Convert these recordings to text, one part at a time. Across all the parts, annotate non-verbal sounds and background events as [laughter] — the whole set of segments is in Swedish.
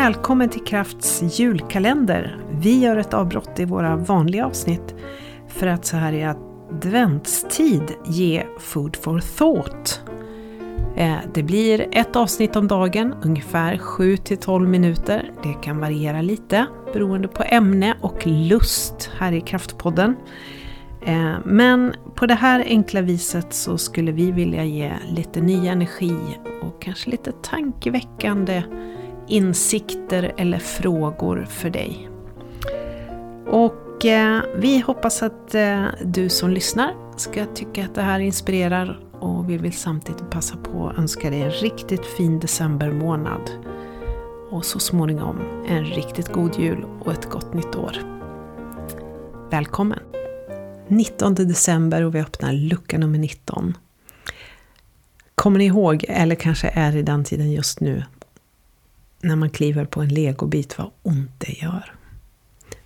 Välkommen till Krafts julkalender. Vi gör ett avbrott i våra vanliga avsnitt för att så här i adventstid ge food for thought. Eh, det blir ett avsnitt om dagen, ungefär 7-12 minuter. Det kan variera lite beroende på ämne och lust här i Kraftpodden. Eh, men på det här enkla viset så skulle vi vilja ge lite ny energi och kanske lite tankeväckande insikter eller frågor för dig. Och eh, vi hoppas att eh, du som lyssnar ska tycka att det här inspirerar och vi vill samtidigt passa på att önska dig en riktigt fin decembermånad. Och så småningom en riktigt god jul och ett gott nytt år. Välkommen! 19 december och vi öppnar lucka nummer 19. Kommer ni ihåg, eller kanske är i den tiden just nu, när man kliver på en legobit vad ont det gör.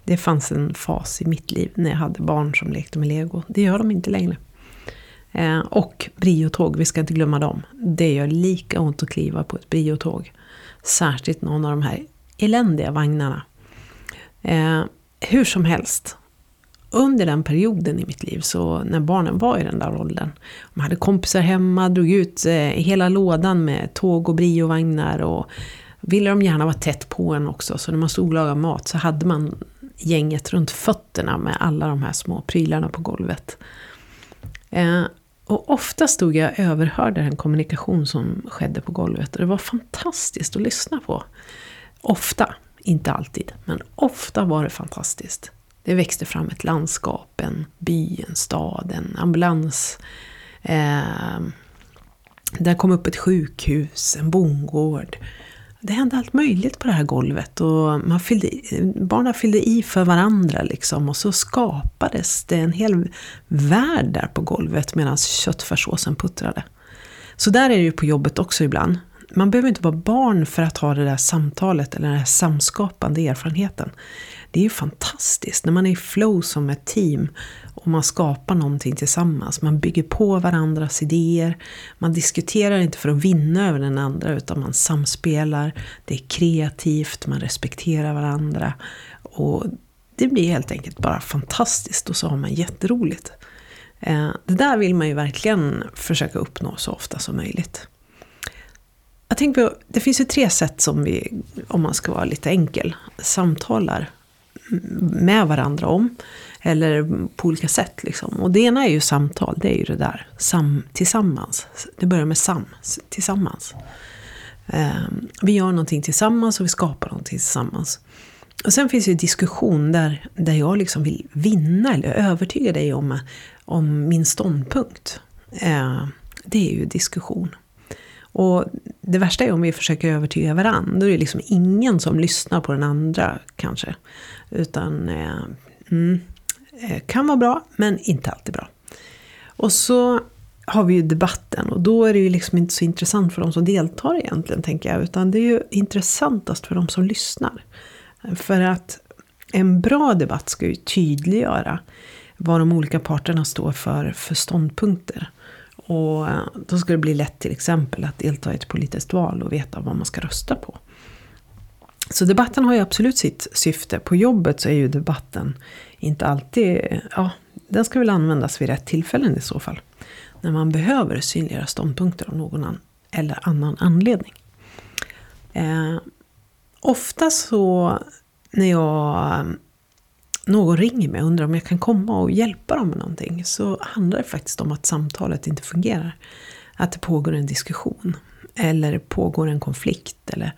Det fanns en fas i mitt liv när jag hade barn som lekte med lego. Det gör de inte längre. Eh, och briotåg, vi ska inte glömma dem. Det gör lika ont att kliva på ett briotåg. Särskilt någon av de här eländiga vagnarna. Eh, hur som helst, under den perioden i mitt liv, så när barnen var i den där åldern, de hade kompisar hemma, drog ut eh, hela lådan med tåg och briovagnar och ville de gärna vara tätt på en också, så när man stod och lagade mat så hade man gänget runt fötterna med alla de här små prylarna på golvet. Eh, och ofta stod jag och överhörde den kommunikation som skedde på golvet och det var fantastiskt att lyssna på. Ofta, inte alltid, men ofta var det fantastiskt. Det växte fram ett landskap, en by, en stad, en ambulans. Eh, där kom upp ett sjukhus, en bondgård det hände allt möjligt på det här golvet och man fyllde, barnen fyllde i för varandra liksom och så skapades det en hel värld där på golvet medan köttfärssåsen puttrade. Så där är det ju på jobbet också ibland. Man behöver inte vara barn för att ha det där samtalet eller den här samskapande erfarenheten. Det är ju fantastiskt när man är i flow som ett team och man skapar någonting tillsammans. Man bygger på varandras idéer. Man diskuterar inte för att vinna över den andra utan man samspelar. Det är kreativt, man respekterar varandra. Och det blir helt enkelt bara fantastiskt och så har man jätteroligt. Eh, det där vill man ju verkligen försöka uppnå så ofta som möjligt. Jag tänker på, det finns ju tre sätt som vi, om man ska vara lite enkel, samtalar med varandra om. Eller på olika sätt. Liksom. Och det ena är ju samtal, det är ju det där. Sam, tillsammans. Det börjar med sam, tillsammans. Ehm, vi gör någonting tillsammans och vi skapar någonting tillsammans. Och sen finns ju diskussion där, där jag liksom vill vinna eller övertyga dig om, om min ståndpunkt. Ehm, det är ju diskussion. Och det värsta är om vi försöker övertyga varandra. Då är det liksom ingen som lyssnar på den andra kanske. Utan eh, mm, eh, kan vara bra, men inte alltid bra. Och så har vi ju debatten och då är det ju liksom inte så intressant för de som deltar egentligen, tänker jag. Utan det är ju intressantast för de som lyssnar. För att en bra debatt ska ju tydliggöra vad de olika parterna står för, för ståndpunkter. Och eh, då ska det bli lätt till exempel att delta i ett politiskt val och veta vad man ska rösta på. Så debatten har ju absolut sitt syfte. På jobbet så är ju debatten inte alltid, ja, den ska väl användas vid rätt tillfällen i så fall. När man behöver synliggöra ståndpunkter av någon annan eller annan anledning. Eh, ofta så när jag någon ringer mig och undrar om jag kan komma och hjälpa dem med någonting så handlar det faktiskt om att samtalet inte fungerar. Att det pågår en diskussion. Eller pågår en konflikt. Eller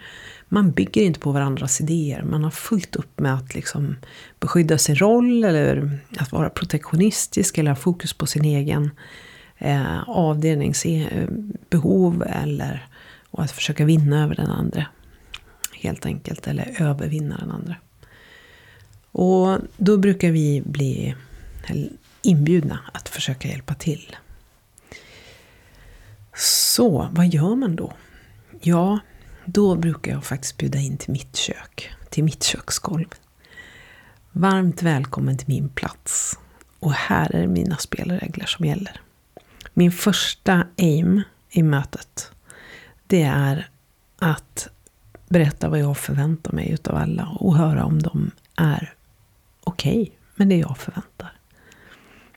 man bygger inte på varandras idéer. Man har fullt upp med att liksom beskydda sin roll eller att vara protektionistisk eller ha fokus på sin egen eh, avdelningsbehov eh, eller och att försöka vinna över den andra. Helt enkelt, eller övervinna den andra. Och då brukar vi bli inbjudna att försöka hjälpa till. Så, vad gör man då? Ja, då brukar jag faktiskt bjuda in till mitt kök, till mitt köksgolv. Varmt välkommen till min plats. Och här är det mina spelregler som gäller. Min första aim i mötet, det är att berätta vad jag förväntar mig utav alla och höra om de är okej okay med det jag förväntar.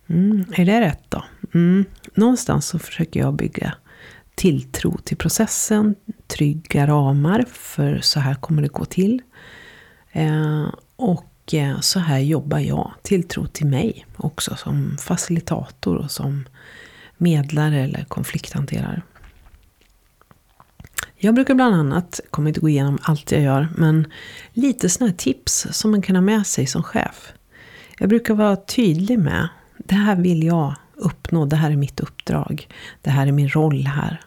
Mm, är det rätt då? Mm. Någonstans så försöker jag bygga tilltro till processen, trygga ramar för så här kommer det gå till. Eh, och eh, så här jobbar jag. Tilltro till mig också som facilitator och som medlare eller konflikthanterare. Jag brukar bland annat, kommer inte gå igenom allt jag gör, men lite sådana här tips som man kan ha med sig som chef. Jag brukar vara tydlig med, det här vill jag uppnå, det här är mitt uppdrag, det här är min roll här.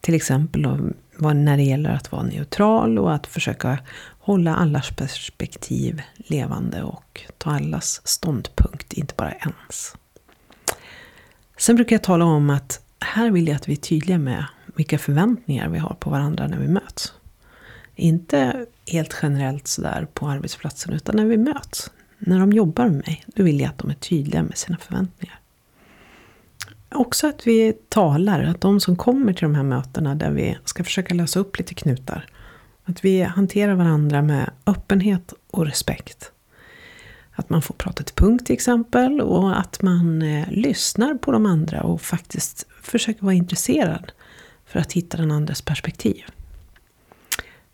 Till exempel när det gäller att vara neutral och att försöka hålla allas perspektiv levande och ta allas ståndpunkt, inte bara ens. Sen brukar jag tala om att här vill jag att vi är tydliga med vilka förväntningar vi har på varandra när vi möts. Inte helt generellt sådär på arbetsplatsen, utan när vi möts. När de jobbar med mig, då vill jag att de är tydliga med sina förväntningar. Också att vi talar, att de som kommer till de här mötena där vi ska försöka lösa upp lite knutar. Att vi hanterar varandra med öppenhet och respekt. Att man får prata till punkt till exempel och att man eh, lyssnar på de andra och faktiskt försöker vara intresserad för att hitta den andres perspektiv.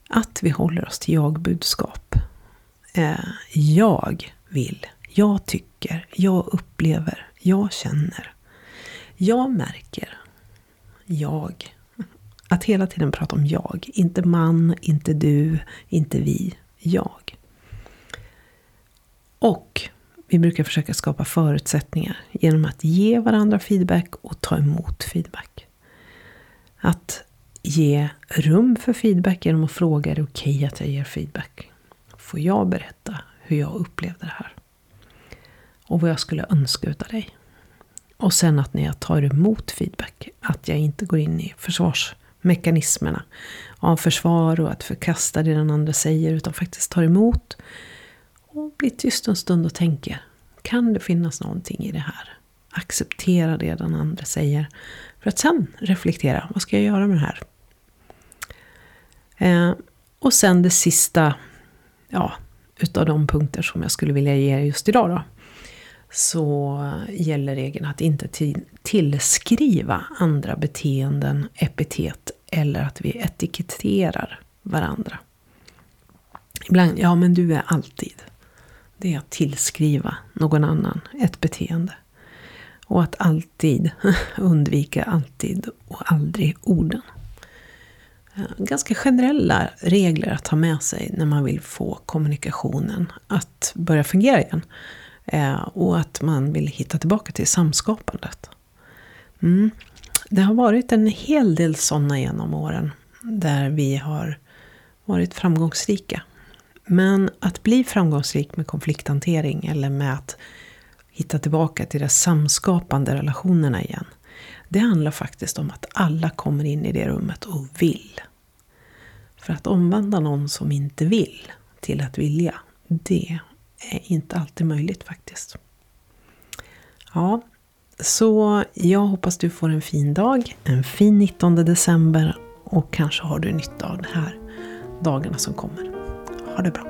Att vi håller oss till jag-budskap. Eh, jag vill, jag tycker, jag upplever, jag känner. Jag märker, jag. Att hela tiden prata om jag. Inte man, inte du, inte vi. Jag. Och vi brukar försöka skapa förutsättningar genom att ge varandra feedback och ta emot feedback. Att ge rum för feedback genom att fråga är det okej okay att jag ger feedback? Får jag berätta hur jag upplevde det här? Och vad jag skulle önska utav dig? Och sen att när jag tar emot feedback, att jag inte går in i försvarsmekanismerna av försvar och att förkasta det den andra säger, utan faktiskt tar emot och blir tyst en stund och tänker, kan det finnas någonting i det här? Acceptera det den andra säger. För att sen reflektera, vad ska jag göra med det här? Eh, och sen det sista, ja, utav de punkter som jag skulle vilja ge just idag då. Så gäller regeln att inte tillskriva andra beteenden epitet eller att vi etiketterar varandra. Ibland, ja men du är alltid. Det är att tillskriva någon annan ett beteende. Och att alltid [laughs] undvika alltid och aldrig orden. Eh, ganska generella regler att ha med sig när man vill få kommunikationen att börja fungera igen. Eh, och att man vill hitta tillbaka till samskapandet. Mm. Det har varit en hel del sådana genom åren där vi har varit framgångsrika. Men att bli framgångsrik med konflikthantering eller med att hitta tillbaka till de samskapande relationerna igen. Det handlar faktiskt om att alla kommer in i det rummet och vill. För att omvandla någon som inte vill till att vilja, det är inte alltid möjligt faktiskt. Ja, så jag hoppas du får en fin dag, en fin 19 december och kanske har du nytta av de här dagarna som kommer. Ha det bra!